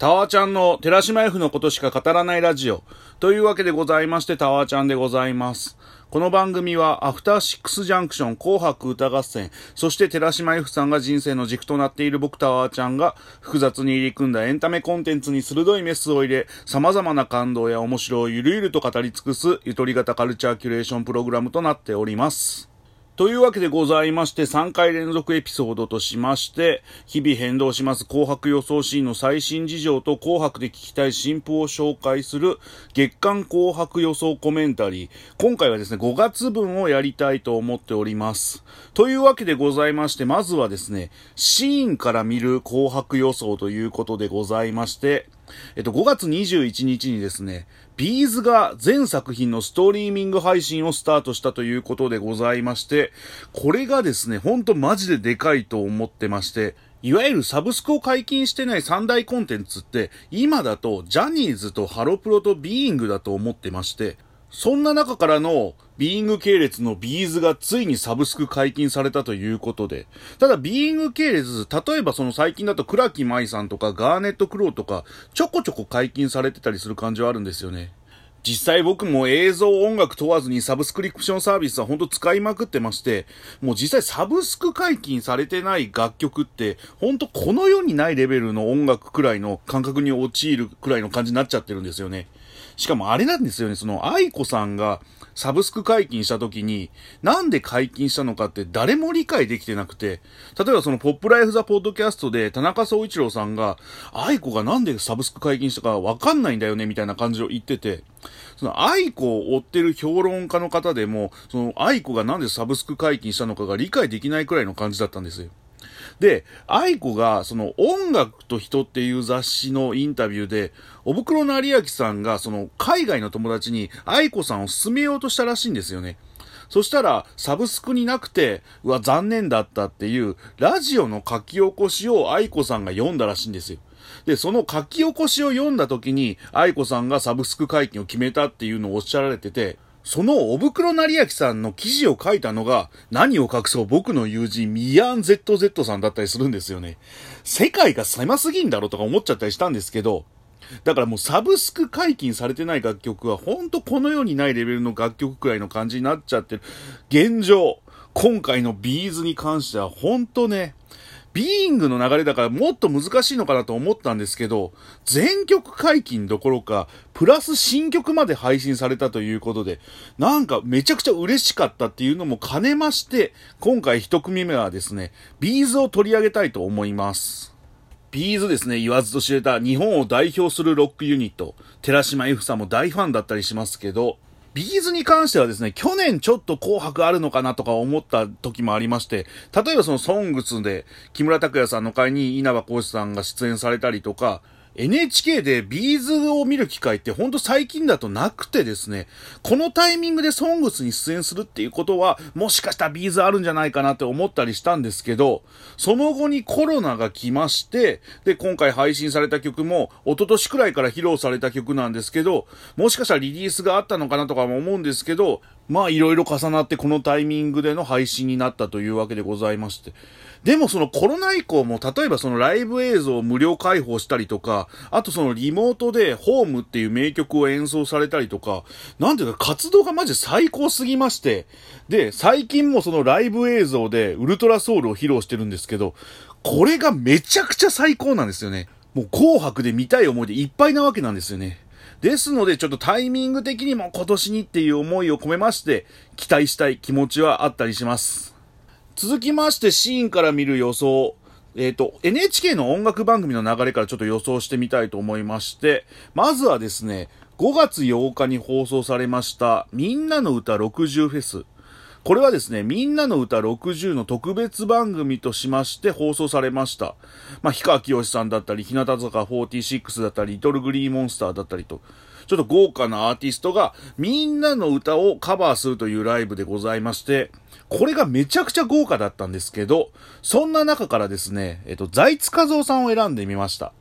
タワーちゃんの寺島 F のことしか語らないラジオ。というわけでございまして、タワーちゃんでございます。この番組は、アフターシックスジャンクション、紅白歌合戦、そして寺島 F さんが人生の軸となっている僕タワーちゃんが、複雑に入り組んだエンタメコンテンツに鋭いメスを入れ、様々な感動や面白をゆるゆると語り尽くす、ゆとり型カルチャーキュレーションプログラムとなっております。というわけでございまして、3回連続エピソードとしまして、日々変動します紅白予想シーンの最新事情と紅白で聞きたい新譜を紹介する月刊紅白予想コメンタリー。今回はですね、5月分をやりたいと思っております。というわけでございまして、まずはですね、シーンから見る紅白予想ということでございまして、えっと、5月21日にですね、 B'z が全作品のストリーミング配信をスタートしたということでございまして、これがですね、ほんとマジででかいと思ってまして、いわゆるサブスクを解禁してない三大コンテンツって、今だとジャニーズとハロプロとビーイングだと思ってまして、そんな中からのビーイング系列の B'z がついにサブスク解禁されたということで、ただビーイング系列、例えばその最近だと倉木麻衣さんとか GARNET CROW とか、ちょこちょこ解禁されてたりする感じはあるんですよね。実際僕も映像音楽問わずにサブスクリプションサービスはほんと使いまくってまして、もう実際サブスク解禁されてない楽曲って、ほんとこの世にないレベルの音楽くらいの感覚に陥るくらいの感じになっちゃってるんですよね。しかもあれなんですよね、その愛子さんがサブスク解禁した時に、なんで解禁したのかって誰も理解できてなくて、例えばそのポップライフザポッドキャストで田中総一郎さんが、愛子がなんでサブスク解禁したかわかんないんだよね、みたいな感じを言ってて、その愛子を追ってる評論家の方でも、その愛子がなんでサブスク解禁したのかが理解できないくらいの感じだったんですよ。で、愛子が、その音楽と人っていう雑誌のインタビューで、おぶくろ成明さんが、その海外の友達に愛子さんを勧めようとしたらしいんですよね。そしたら、サブスクになくて、うわ、残念だったっていう、ラジオの書き起こしを愛子さんが読んだらしいんですよ。で、その書き起こしを読んだ時に、愛子さんがサブスク解禁を決めたっていうのをおっしゃられてて、そのおぶくろ成明さんの記事を書いたのが、何を隠そう僕の友人ミヤン ZZ さんだったりするんですよね。世界が狭すぎんだろとか思っちゃったりしたんですけど、だからもうサブスク解禁されてない楽曲はほんとこの世にないレベルの楽曲くらいの感じになっちゃってる。現状、今回のビーズに関してはほんとね、ビーイングの流れだからもっと難しいのかなと思ったんですけど、全曲解禁どころか、プラス新曲まで配信されたということで、なんかめちゃくちゃ嬉しかったっていうのも兼ねまして、今回一組目はですね、 B'z を取り上げたいと思います。 B'z ですね、言わずと知れた日本を代表するロックユニット、寺島 F さんも大ファンだったりしますけど、 B'z に関してはですね、去年ちょっと紅白あるのかなとか思った時もありまして、例えばその SONGS で木村拓哉さんの回に稲葉浩志さんが出演されたりとか、NHK で B'z を見る機会ってほんと最近だとなくてですね、このタイミングでソングスに出演するっていうことは、もしかしたらビーズあるんじゃないかなって思ったりしたんですけど、その後にコロナが来まして、で、今回配信された曲も、一昨年くらいから披露された曲なんですけど、もしかしたらリリースがあったのかなとかも思うんですけど、まあいろいろ重なってこのタイミングでの配信になったというわけでございまして。でもそのコロナ以降も、例えばそのライブ映像を無料開放したりとか、あとそのリモートでホームっていう名曲を演奏されたりとか、なんていうか活動がマジ最高すぎまして、で、最近もそのライブ映像でウルトラソウルを披露してるんですけど、これがめちゃくちゃ最高なんですよね。もう紅白で見たい思いでいっぱいなわけなんですよね。ですので、ちょっとタイミング的にも今年にっていう思いを込めまして、期待したい気持ちはあったりします。続きましてシーンから見る予想。えっ、ー、と、NHK の音楽番組の流れからちょっと予想してみたいと思いまして、まずはですね、5月8日に放送されました、みんなの歌60フェス。これはですね、みんなの歌60の特別番組としまして放送されました。まあ、氷川きよしさんだったり、日向坂46だったり、リトルグリーモンスターだったりと、ちょっと豪華なアーティストがみんなの歌をカバーするというライブでございまして、これがめちゃくちゃ豪華だったんですけど、そんな中からですね、えっと、財津和夫さんを選んでみました。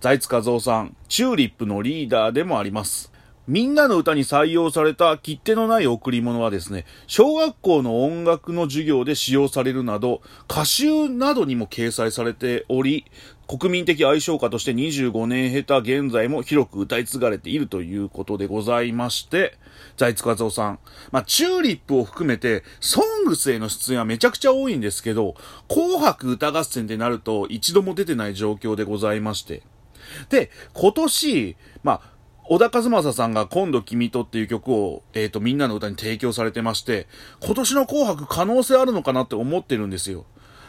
財津和夫さん、チューリップのリーダーでもあります。みんなの歌に採用された切手のない贈り物はですね、小学校の音楽の授業で使用されるなど、歌集などにも掲載されており、国民的愛称歌として25年経た現在も広く歌い継がれているということでございまして、財津和夫さん。まあ、チューリップを含めて、ソングスへの出演はめちゃくちゃ多いんですけど、紅白歌合戦ってなると一度も出てない状況でございまして。で、今年、まあ、小田和正さんが今度君とっていう曲を、えっ、ー、と、みんなの歌に提供されてまして、今年の紅白可能性あるのかなって思ってるんですよ。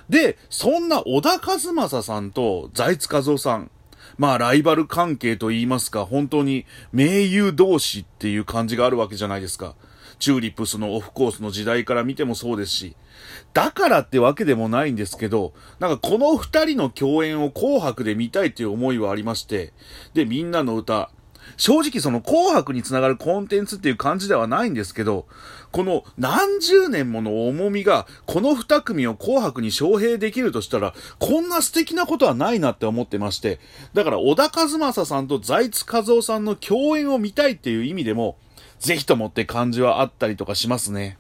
で、そんな小田和正さんと財津和夫さん、まあライバル関係と言いますか、本当に盟友同士っていう感じがあるわけじゃないですか。チューリップスのオフコースの時代から見てもそうですし。だからってわけでもないんですけど、なんかこの二人の共演を紅白で見たいっていう思いはありまして、で、みんなの歌、正直その紅白につながるコンテンツっていう感じではないんですけど、この何十年もの重みが、この二組を紅白に招聘できるとしたら、こんな素敵なことはないなって思ってまして、だから小田和正さんと財津和夫さんの共演を見たいっていう意味でも、ぜひともって感じはあったりとかしますね。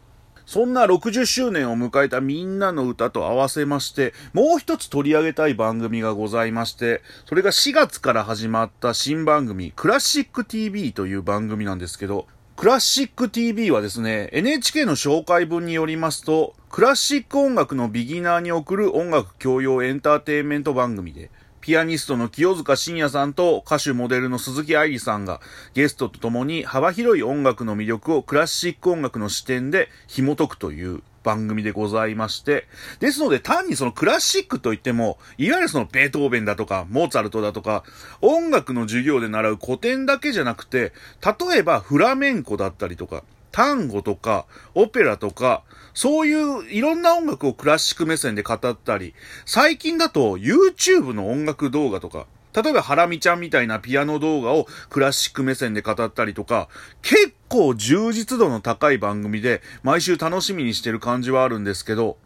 そんな60周年を迎えたみんなの歌と合わせまして、もう一つ取り上げたい番組がございまして、それが4月から始まった新番組、クラシック TV という番組なんですけど、クラシック TV はですね、NHK の紹介文によりますと、クラシック音楽のビギナーに送る音楽教養エンターテインメント番組で、ピアニストの清塚信也さんと歌手モデルの鈴木愛理さんがゲストと共に幅広い音楽の魅力をクラシック音楽の視点で紐解くという番組でございまして、ですので単にそのクラシックといっても、いわゆるそのベートーベンだとか、モーツァルトだとか、音楽の授業で習う古典だけじゃなくて、例えばフラメンコだったりとか、単語とか、オペラとか、そういういろんな音楽をクラシック目線で語ったり、最近だと YouTube の音楽動画とか、例えばハラミちゃんみたいなピアノ動画をクラシック目線で語ったりとか、結構充実度の高い番組で毎週楽しみにしてる感じはあるんですけど、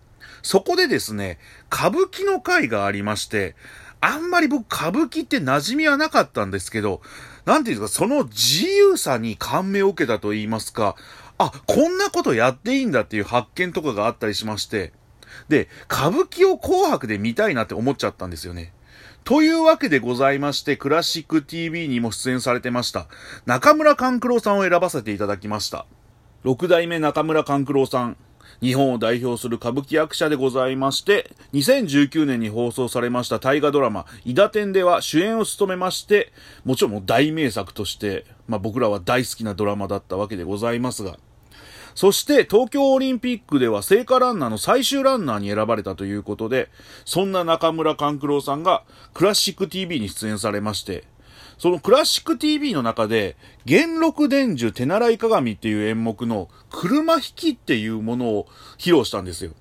そこでですね、歌舞伎の会がありまして、あんまり僕歌舞伎って馴染みはなかったんですけど、なんていうか、その自由さに感銘を受けたと言いますか、あ、こんなことやっていいんだっていう発見とかがあったりしまして、で、歌舞伎を紅白で見たいなって思っちゃったんですよね。というわけでございまして、クラシック TV にも出演されてました、中村勘九郎さんを選ばせていただきました。六代目中村勘九郎さん、日本を代表する歌舞伎役者でございまして、2019年に放送されました大河ドラマ、伊田天では主演を務めまして、もちろん大名作として、まあ僕らは大好きなドラマだったわけでございますが、そして東京オリンピックでは聖火ランナーの最終ランナーに選ばれたということで、そんな中村勘九郎さんがクラシック TV に出演されまして、そのクラシック TV の中で、元禄伝授手習い鏡っていう演目の車引きっていうものを披露したんですよ。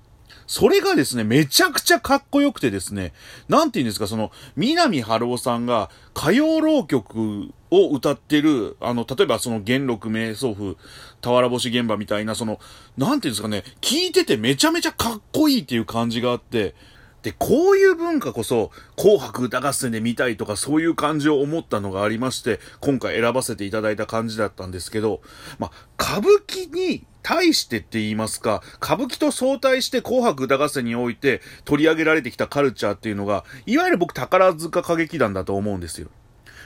それがですね、めちゃくちゃかっこよくてですね、なんて言うんですか、その、南春夫さんが歌謡浪曲を歌ってる、あの、例えばその元禄瞑想譜、俵星現場みたいな、その、なんて言うんですかね、聞いててめちゃめちゃかっこいいっていう感じがあって、で、こういう文化こそ、紅白歌合戦で見たいとかそういう感じを思ったのがありまして、今回選ばせていただいた感じだったんですけど、まあ、歌舞伎に対してって言いますか、歌舞伎と相対して紅白歌合戦において取り上げられてきたカルチャーっていうのが、いわゆる僕宝塚歌劇団だと思うんですよ。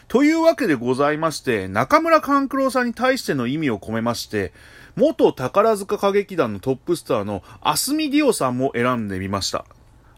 というわけでございまして、中村勘九郎さんに対しての意味を込めまして、元宝塚歌劇団のトップスターの明日海りおさんも選んでみました。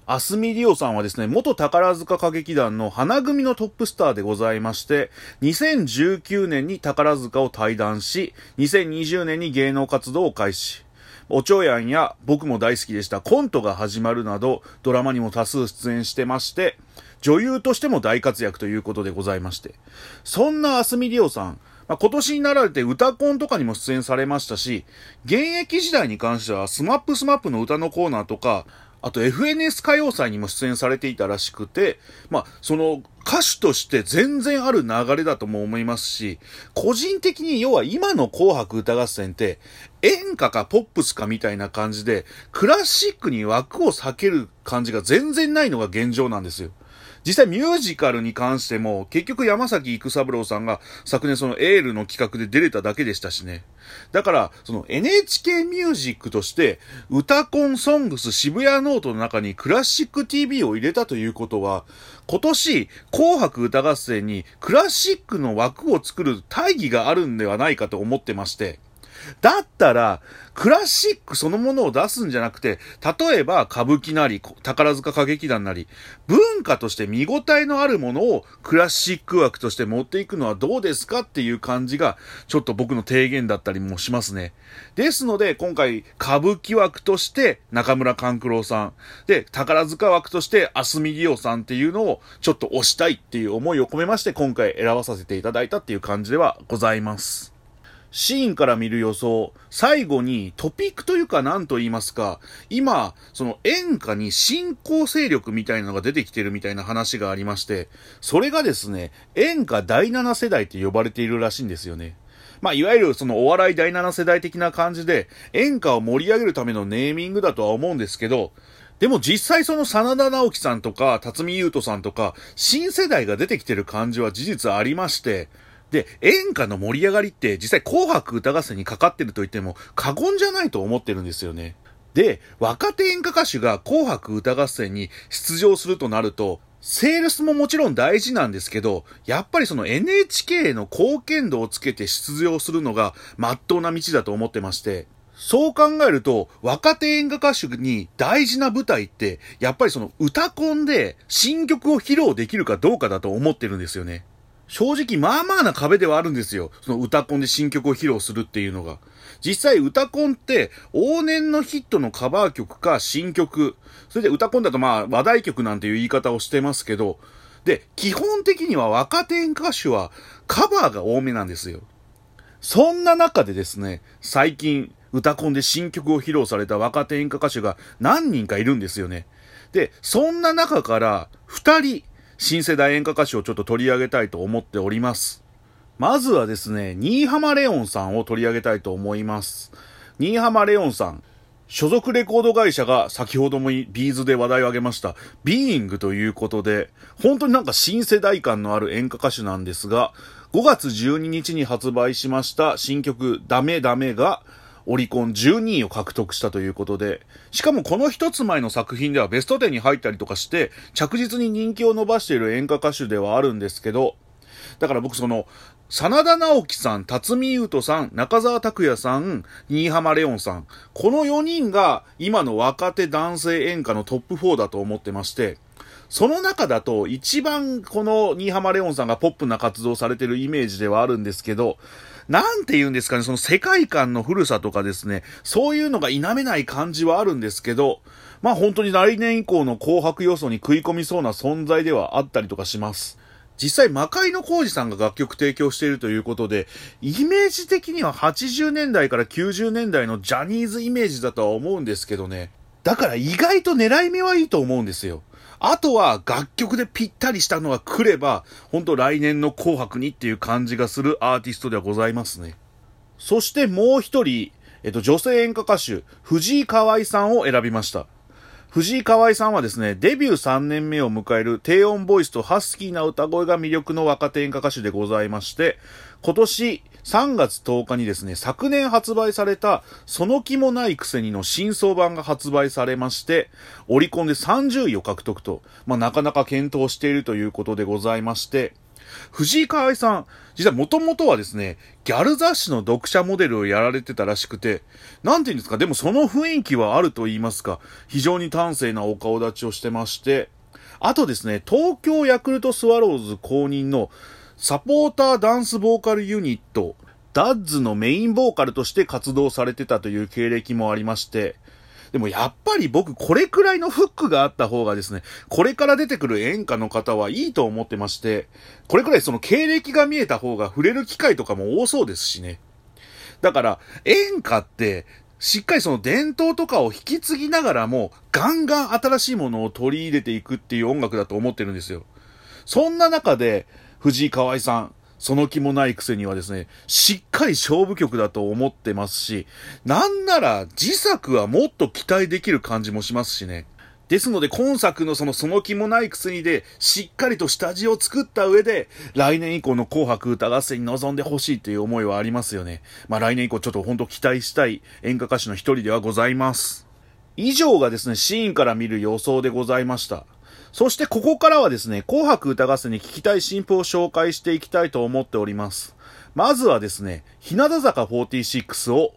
明日海りおさんはですね、元宝塚歌劇団の花組のトップスターでございまして、2019年に宝塚を退団し、2020年に芸能活動を開始。おちょやんや僕も大好きでしたコントが始まるなど、ドラマにも多数出演してまして、女優としても大活躍ということでございまして。そんな明日海りおさん、まあ、今年になられてうたコンとかにも出演されましたし、現役時代に関してはスマップスマップの歌のコーナーとか、あと FNS 歌謡祭にも出演されていたらしくて、まあ、その歌手として全然ある流れだとも思いますし、個人的に要は今の紅白歌合戦って演歌かポップスかみたいな感じで、クラシックに枠を割ける感じが全然ないのが現状なんですよ。実際ミュージカルに関しても、結局山崎育三郎さんが昨年そのエールの企画で出れただけでしたしね。だから、その NHK ミュージックとして、うたコン SONGS シブヤノートの中にクラシック TV を入れたということは、今年、紅白歌合戦にクラシックの枠を作る大義があるんではないかと思ってまして、だったら、クラシックそのものを出すんじゃなくて、例えば歌舞伎なり、宝塚歌劇団なり、文化として見応えのあるものをクラシック枠として持っていくのはどうですかっていう感じが、ちょっと僕の提言だったりもしますね。ですので、今回、歌舞伎枠として中村勘九郎さん、で、宝塚枠として明日美里夫さんっていうのをちょっと押したいっていう思いを込めまして、今回選ばさせていただいたっていう感じではございます。シーンから見る予想、最後にトピックというか何と言いますか、今、その演歌に新興勢力みたいなのが出てきてるみたいな話がありまして、それがですね、演歌第7世代って呼ばれているらしいんですよね。まあ、いわゆるそのお笑い第7世代的な感じで、演歌を盛り上げるためのネーミングだとは思うんですけど、でも実際その真田直樹さんとか、辰巳優斗さんとか、新世代が出てきてる感じは事実ありまして、で、演歌の盛り上がりって実際紅白歌合戦にかかってると言っても過言じゃないと思ってるんですよね。で、若手演歌歌手が紅白歌合戦に出場するとなると、セールスももちろん大事なんですけど、やっぱりその NHK の貢献度をつけて出場するのが真っ当な道だと思ってまして、そう考えると、若手演歌歌手に大事な舞台って、やっぱりその歌コンで新曲を披露できるかどうかだと思ってるんですよね。正直まあまあな壁ではあるんですよ。その歌コンで新曲を披露するっていうのが。実際歌コンって往年のヒットのカバー曲か新曲。それで歌コンだとまあ話題曲なんていう言い方をしてますけど、で、基本的には若手演歌手はカバーが多めなんですよ。そんな中でですね、最近歌コンで新曲を披露された若手演歌歌手が何人かいるんですよね。で、そんな中から二人、新世代演歌歌手をちょっと取り上げたいと思っております。まずはですね、新浜レオンさんを取り上げたいと思います。新浜レオンさん、所属レコード会社が先ほどもビーズで話題を挙げました、ビーイングということで、本当になんか新世代感のある演歌歌手なんですが、5月12日に発売しました新曲ダメダメが、オリコン12位を獲得したということで、しかもこの一つ前の作品ではベスト10に入ったりとかして、着実に人気を伸ばしている演歌歌手ではあるんですけど、だから僕その、真田直樹さん、辰巳優斗さん、中澤拓也さん、新浜レオンさん、この4人が今の若手男性演歌のトップ4だと思ってまして、その中だと一番この新浜レオンさんがポップな活動されてるイメージではあるんですけど、なんて言うんですかね、その世界観の古さとかですね、そういうのが否めない感じはあるんですけど、まあ本当に来年以降の紅白要素に食い込みそうな存在ではあったりとかします。実際、魔界の浩二さんが楽曲提供しているということで、イメージ的には80年代から90年代のジャニーズイメージだとは思うんですけどね。だから意外と狙い目はいいと思うんですよ。あとは楽曲でぴったりしたのが来れば、ほんと来年の紅白にっていう感じがするアーティストではございますね。そしてもう一人、えっと、女性演歌歌手、藤井香愛さんを選びました。藤井香愛さんはですね、デビュー3年目を迎える低音ボイスとハスキーな歌声が魅力の若手演歌歌手でございまして、今年3月10日にですね、昨年発売された、その気もないくせにの新装版が発売されまして、オリコンで30位を獲得と、まあ、なかなか検討しているということでございまして、藤井香愛さん、実はもともとはですね、ギャル雑誌の読者モデルをやられてたらしくて、なんて言うんですか、でもその雰囲気はあると言いますか、非常に端正なお顔立ちをしてまして、あとですね、東京ヤクルトスワローズ公認のサポーターダンスボーカルユニット、ダッズのメインボーカルとして活動されてたという経歴もありまして、でもやっぱり僕これくらいのフックがあった方がですね、これから出てくる演歌の方はいいと思ってまして、これくらいその経歴が見えた方が触れる機会とかも多そうですしね。だから演歌って、しっかりその伝統とかを引き継ぎながらも、ガンガン新しいものを取り入れていくっていう音楽だと思ってるんですよ。そんな中で、藤井香愛さん、その気もないくせにはですね、しっかり勝負曲だと思ってますし、なんなら自作はもっと期待できる感じもしますしね。ですので、今作のそのその気もないくせにで、しっかりと下地を作った上で、来年以降の紅白歌合戦に臨んでほしいという思いはありますよね。まあ来年以降ちょっとほんと期待したい演歌歌手の一人ではございます。以上がですね、シーンから見る予想でございました。そしてここからはですね、紅白歌合戦に聞きたい新譜を紹介していきたいと思っております。まずはですね、日向坂46を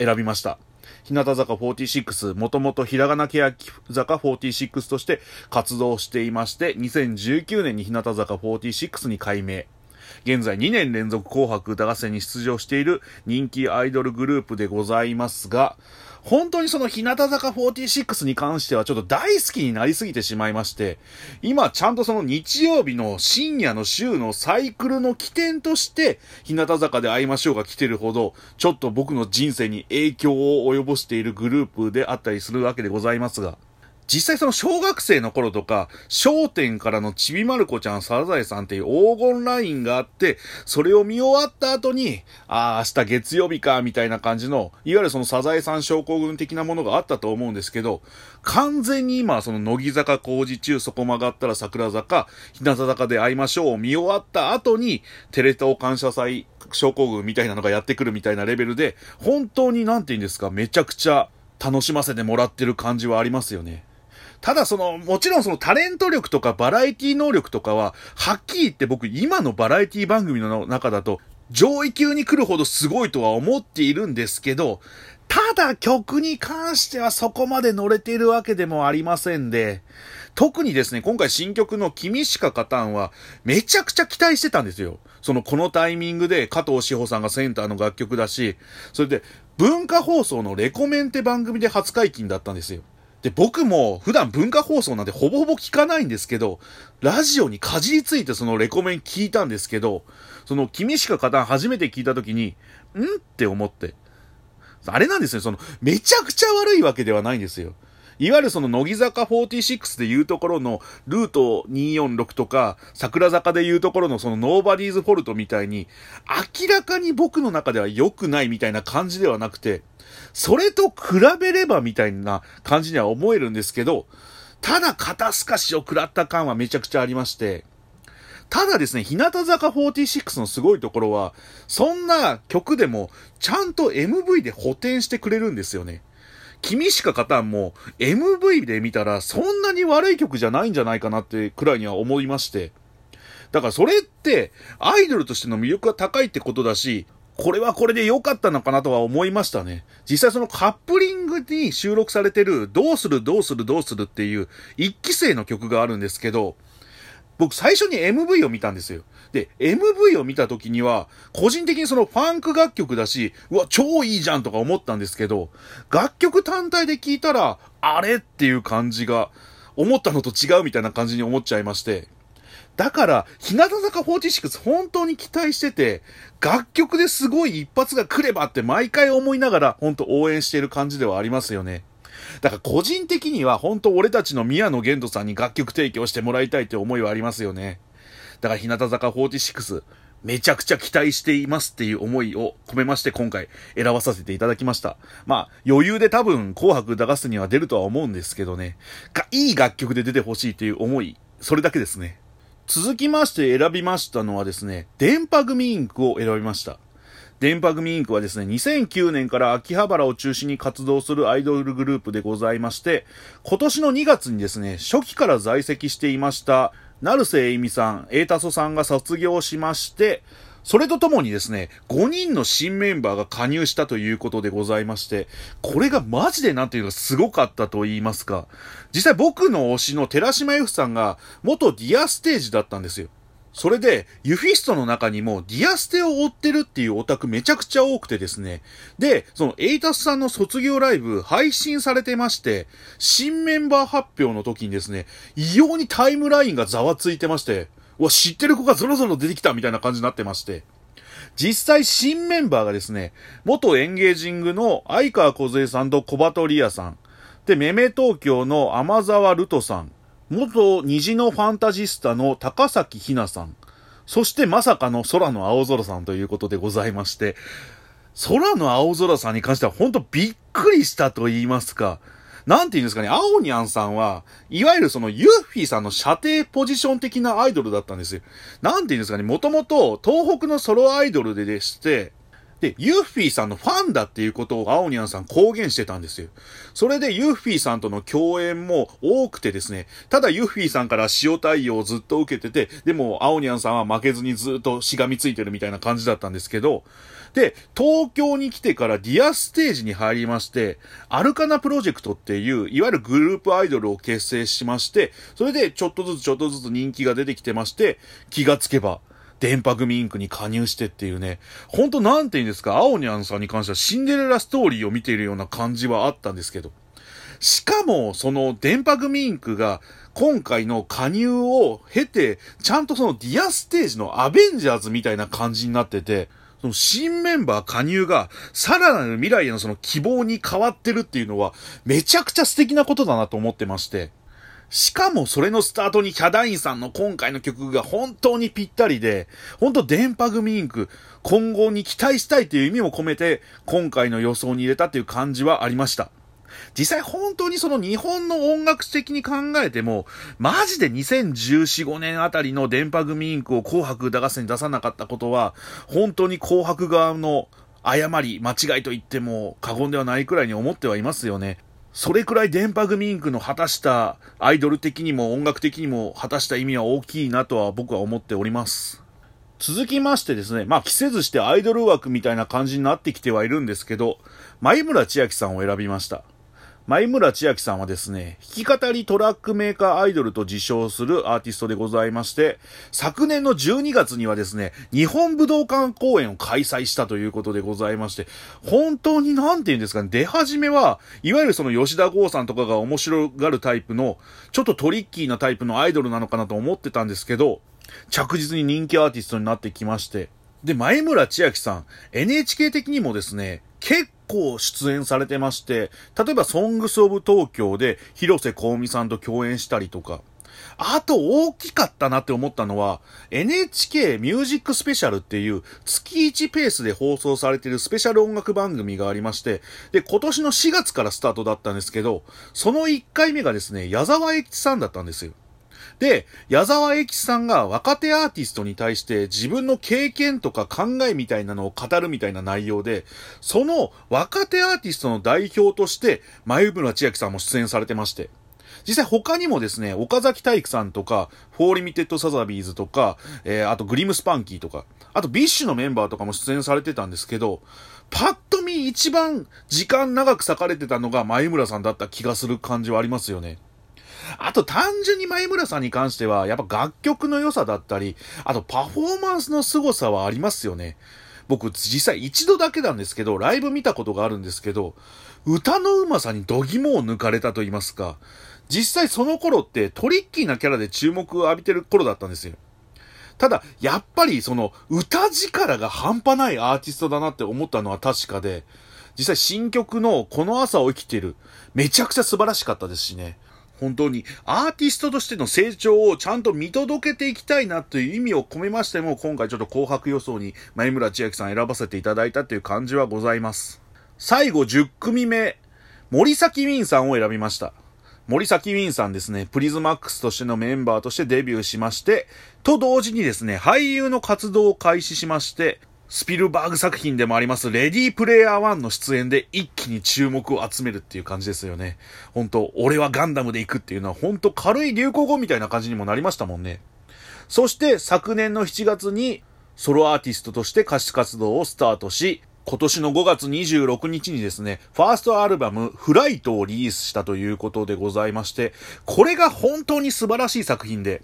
選びました。日向坂46、もともとひらがなけやき坂46として活動していまして、2019年に日向坂46に改名。現在2年連続紅白歌合戦に出場している人気アイドルグループでございますが、本当にその日向坂46に関してはちょっと大好きになりすぎてしまいまして、今ちゃんとその日曜日の深夜の週のサイクルの起点として、日向坂で会いましょうが来てるほど、ちょっと僕の人生に影響を及ぼしているグループであったりするわけでございますが、実際その小学生の頃とか、商店からのちびまる子ちゃんサザエさんっていう黄金ラインがあって、それを見終わった後に、ああ、明日月曜日か、みたいな感じの、いわゆるそのサザエさん症候群的なものがあったと思うんですけど、完全に今、その乃木坂工事中、そこ曲がったら桜坂、日向坂で会いましょうを見終わった後に、テレ東感謝祭症候群みたいなのがやってくるみたいなレベルで、本当になんて言うんですか、めちゃくちゃ楽しませてもらってる感じはありますよね。ただその、もちろんそのタレント力とかバラエティ能力とかは、はっきり言って僕今のバラエティ番組の中だと、上位級に来るほどすごいとは思っているんですけど、ただ曲に関してはそこまで乗れているわけでもありませんで、特にですね、今回新曲の君しか勝たんは、めちゃくちゃ期待してたんですよ。その、このタイミングで加藤志保さんがセンターの楽曲だし、それで、文化放送のレコメンテ番組で初解禁だったんですよ。で、僕も普段文化放送なんてほぼほぼ聞かないんですけど、ラジオにかじりついてそのレコメン聞いたんですけど、その君しか勝たん初めて聞いた時に、ん？って思って。あれなんですね、その、めちゃくちゃ悪いわけではないんですよ。いわゆるその乃木坂46でいうところのルート246とか桜坂でいうところのそのノーバディーズフォルトみたいに明らかに僕の中では良くないみたいな感じではなくてそれと比べればみたいな感じには思えるんですけどただ肩透かしを食らった感はめちゃくちゃありましてただですね、日向坂46のすごいところは、そんな曲でも、ちゃんと MV で補填してくれるんですよね。君しか勝たんも MV で見たらそんなに悪い曲じゃないんじゃないかなってくらいには思いまして。だからそれってアイドルとしての魅力が高いってことだし、これはこれで良かったのかなとは思いましたね。実際そのカップリングに収録されてるどうするどうするどうするっていう一期生の曲があるんですけど、僕最初に MV を見たんですよ。で、MV を見た時には、個人的にそのファンク楽曲だし、うわ、超いいじゃんとか思ったんですけど、楽曲単体で聞いたら、あれっていう感じが、思ったのと違うみたいな感じに思っちゃいまして。だから、日向坂46本当に期待してて、楽曲ですごい一発が来ればって毎回思いながら、本当応援している感じではありますよね。だから個人的には本当俺たちの宮野玄斗さんに楽曲提供してもらいたいって思いはありますよね。だから日向坂46、めちゃくちゃ期待していますっていう思いを込めまして今回選ばさせていただきました。まあ余裕で多分紅白歌合戦には出るとは思うんですけどね。が、いい楽曲で出てほしいという思い、それだけですね。続きまして選びましたのはですね、電波組インクを選びました。電波組インクはですね、2009年から秋葉原を中心に活動するアイドルグループでございまして、今年の2月にですね、初期から在籍していました、成瀬恵美さん、瑛太祖さんが卒業しまして、それとともにですね、5人の新メンバーが加入したということでございまして、これがマジでなんていうかすごかったと言いますか、実際僕の推しの寺嶋由芙さんが元ディアステージだったんですよ。それで、ゆふぃすとの中にもディアステを追ってるっていうオタクめちゃくちゃ多くてですね。で、そのえいたそさんの卒業ライブ配信されてまして、新メンバー発表の時にですね、異様にタイムラインがざわついてまして、うわ、知ってる子がゾロゾロ出てきたみたいな感じになってまして。実際新メンバーがですね、元エンゲージングの相川梢さんと小鳩リアさん、で、メメ東京の天沢ルトさん、元虹のファンタジスタの高崎ひなさん、そしてまさかの空の青空さんということでございまして、空の青空さんに関しては本当びっくりしたと言いますか、なんて言うんですかね、青にゃんさんは、いわゆるそのユッフィーさんの射程ポジション的なアイドルだったんですよ。なんて言うんですかね、もともと東北のソロアイドルででして、で、ユッフィーさんのファンだっていうことを青ニャンさん公言してたんですよ。それでユッフィーさんとの共演も多くてですね、ただユッフィーさんから塩対応をずっと受けてて、でも青ニャンさんは負けずにずっとしがみついてるみたいな感じだったんですけど、で、東京に来てからディアステージに入りまして、アルカナプロジェクトっていう、いわゆるグループアイドルを結成しまして、それでちょっとずつちょっとずつ人気が出てきてまして、気がつけば、電波組インクに加入してっていうね、ほんとなんて言うんですか、青ニャンさんに関してはシンデレラストーリーを見ているような感じはあったんですけど。しかも、その電波組インクが、今回の加入を経て、ちゃんとそのディアステージのアベンジャーズみたいな感じになってて、その新メンバー加入が、さらなる未来へのその希望に変わってるっていうのは、めちゃくちゃ素敵なことだなと思ってまして。しかもそれのスタートにヒャダインさんの今回の曲が本当にぴったりで、本当電波組インク、今後に期待したいという意味も込めて、今回の予想に入れたという感じはありました。実際本当にその日本の音楽的に考えても、マジで2014、5年あたりの電波組インクを紅白歌合戦に出さなかったことは、本当に紅白側の誤り、間違いと言っても過言ではないくらいに思ってはいますよね。それくらい電波組インクの果たしたアイドル的にも音楽的にも果たした意味は大きいなとは僕は思っております。続きましてですね、まあ、着せずしてアイドル枠みたいな感じになってきてはいるんですけど、前村千秋さんを選びました。前村千秋さんはですね、弾き語りトラックメーカーアイドルと自称するアーティストでございまして、昨年の12月にはですね、日本武道館公演を開催したということでございまして、本当になんて言うんですかね、出始めは、いわゆるその吉田剛さんとかが面白がるタイプの、ちょっとトリッキーなタイプのアイドルなのかなと思ってたんですけど、着実に人気アーティストになってきまして、で、前村千秋さん、NHK 的にもですね、結構出演されてまして、例えば、ソングスオブ東京で広瀬香美さんと共演したりとか、あと大きかったなって思ったのは、NHK ミュージックスペシャルっていう月1ペースで放送されているスペシャル音楽番組がありまして、で、今年の4月からスタートだったんですけど、その1回目がですね、矢沢永吉さんだったんですよ。で、矢沢永吉さんが若手アーティストに対して自分の経験とか考えみたいなのを語るみたいな内容で、その若手アーティストの代表として、前村千秋さんも出演されてまして、実際他にもですね、岡崎体育さんとか、04 Limited Sazabys とか、えー、あと GLIM SPANKY とか、あと BiSH のメンバーとかも出演されてたんですけど、パッと見一番時間長く割かれてたのが眉村さんだった気がする感じはありますよね。あと単純に眉村さんに関しては、やっぱ楽曲の良さだったり、あとパフォーマンスの凄さはありますよね。僕実際一度だけなんですけど、ライブ見たことがあるんですけど、歌の上手さに度肝を抜かれたと言いますか、実際その頃ってトリッキーなキャラで注目を浴びてる頃だったんですよ。ただ、やっぱりその歌力が半端ないアーティストだなって思ったのは確かで、実際新曲のこの朝を生きてる、めちゃくちゃ素晴らしかったですしね。本当にアーティストとしての成長をちゃんと見届けていきたいなという意味を込めましても、今回ちょっと紅白予想に前村千秋さん選ばせていただいたという感じはございます。最後10組目、森崎ウィンさんを選びました。森崎ウィンさんですね、プリズマックスとしてのメンバーとしてデビューしまして、と同時にですね、俳優の活動を開始しまして、スピルバーグ作品でもあります、レディープレイヤー1の出演で一気に注目を集めるっていう感じですよね。本当俺はガンダムで行くっていうのは本当軽い流行語みたいな感じにもなりましたもんね。そして昨年の7月にソロアーティストとして歌手活動をスタートし、今年の5月26日にですね、ファーストアルバム、フライトをリリースしたということでございまして、これが本当に素晴らしい作品で、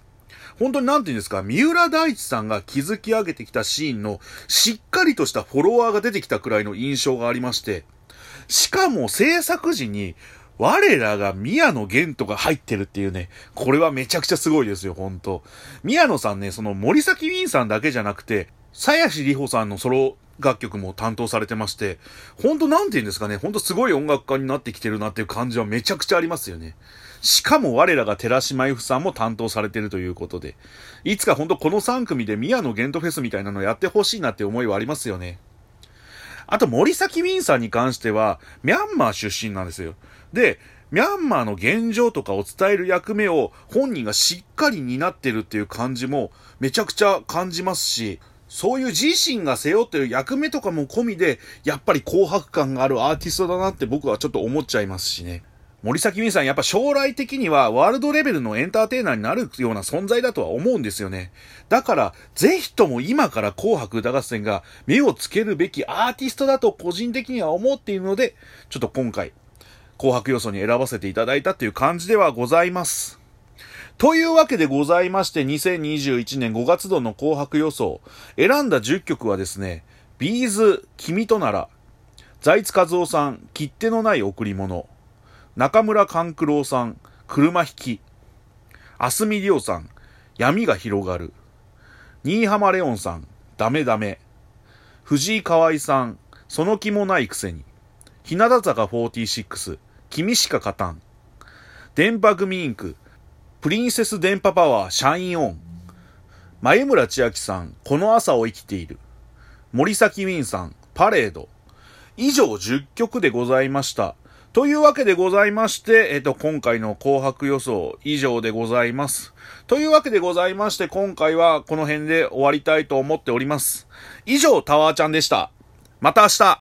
本当になんて言うんですか、三浦大知さんが築き上げてきたシーンのしっかりとしたフォロワーが出てきたくらいの印象がありまして、しかも制作時に我らが宮野玄斗が入ってるっていうね、これはめちゃくちゃすごいですよ、本当宮野さんね、その森崎ウィンさんだけじゃなくて、鞘師里穂さんのソロ楽曲も担当されてまして、ほんとなんて言うんですかね、ほんとすごい音楽家になってきてるなっていう感じはめちゃくちゃありますよね。しかも我らが寺島由布さんも担当されてるということで、いつか本当この3組で宮野ゲントフェスみたいなのやってほしいなって思いはありますよね。あと森崎ウィンさんに関しては、ミャンマー出身なんですよ。で、ミャンマーの現状とかを伝える役目を本人がしっかり担ってるっていう感じもめちゃくちゃ感じますし、そういう自身が背負ってる役目とかも込みで、やっぱり紅白感があるアーティストだなって僕はちょっと思っちゃいますしね。森崎ウィンさん、やっぱ将来的にはワールドレベルのエンターテイナーになるような存在だとは思うんですよね。だから、ぜひとも今から紅白歌合戦が目をつけるべきアーティストだと個人的には思っているので、ちょっと今回、紅白予想に選ばせていただいたっていう感じではございます。というわけでございまして、2021年5月度の紅白予想、選んだ10曲はですね、ビーズ、君となら、財津和夫さん、切手のない贈り物、中村勘九郎さん、車引き。あすみりょうさん、闇が広がる。新浜レオンさん、ダメダメ。藤井河合さん、その気もないくせに。日向坂46、君しか勝たん。電波組インク、プリンセス電波パワー、シャインオン。前村千秋さん、この朝を生きている。森崎ウィンさん、パレード。以上10曲でございました。というわけでございまして、えっ、と、今回の紅白予想以上でございます。というわけでございまして、今回はこの辺で終わりたいと思っております。以上、タワーちゃんでした。また明日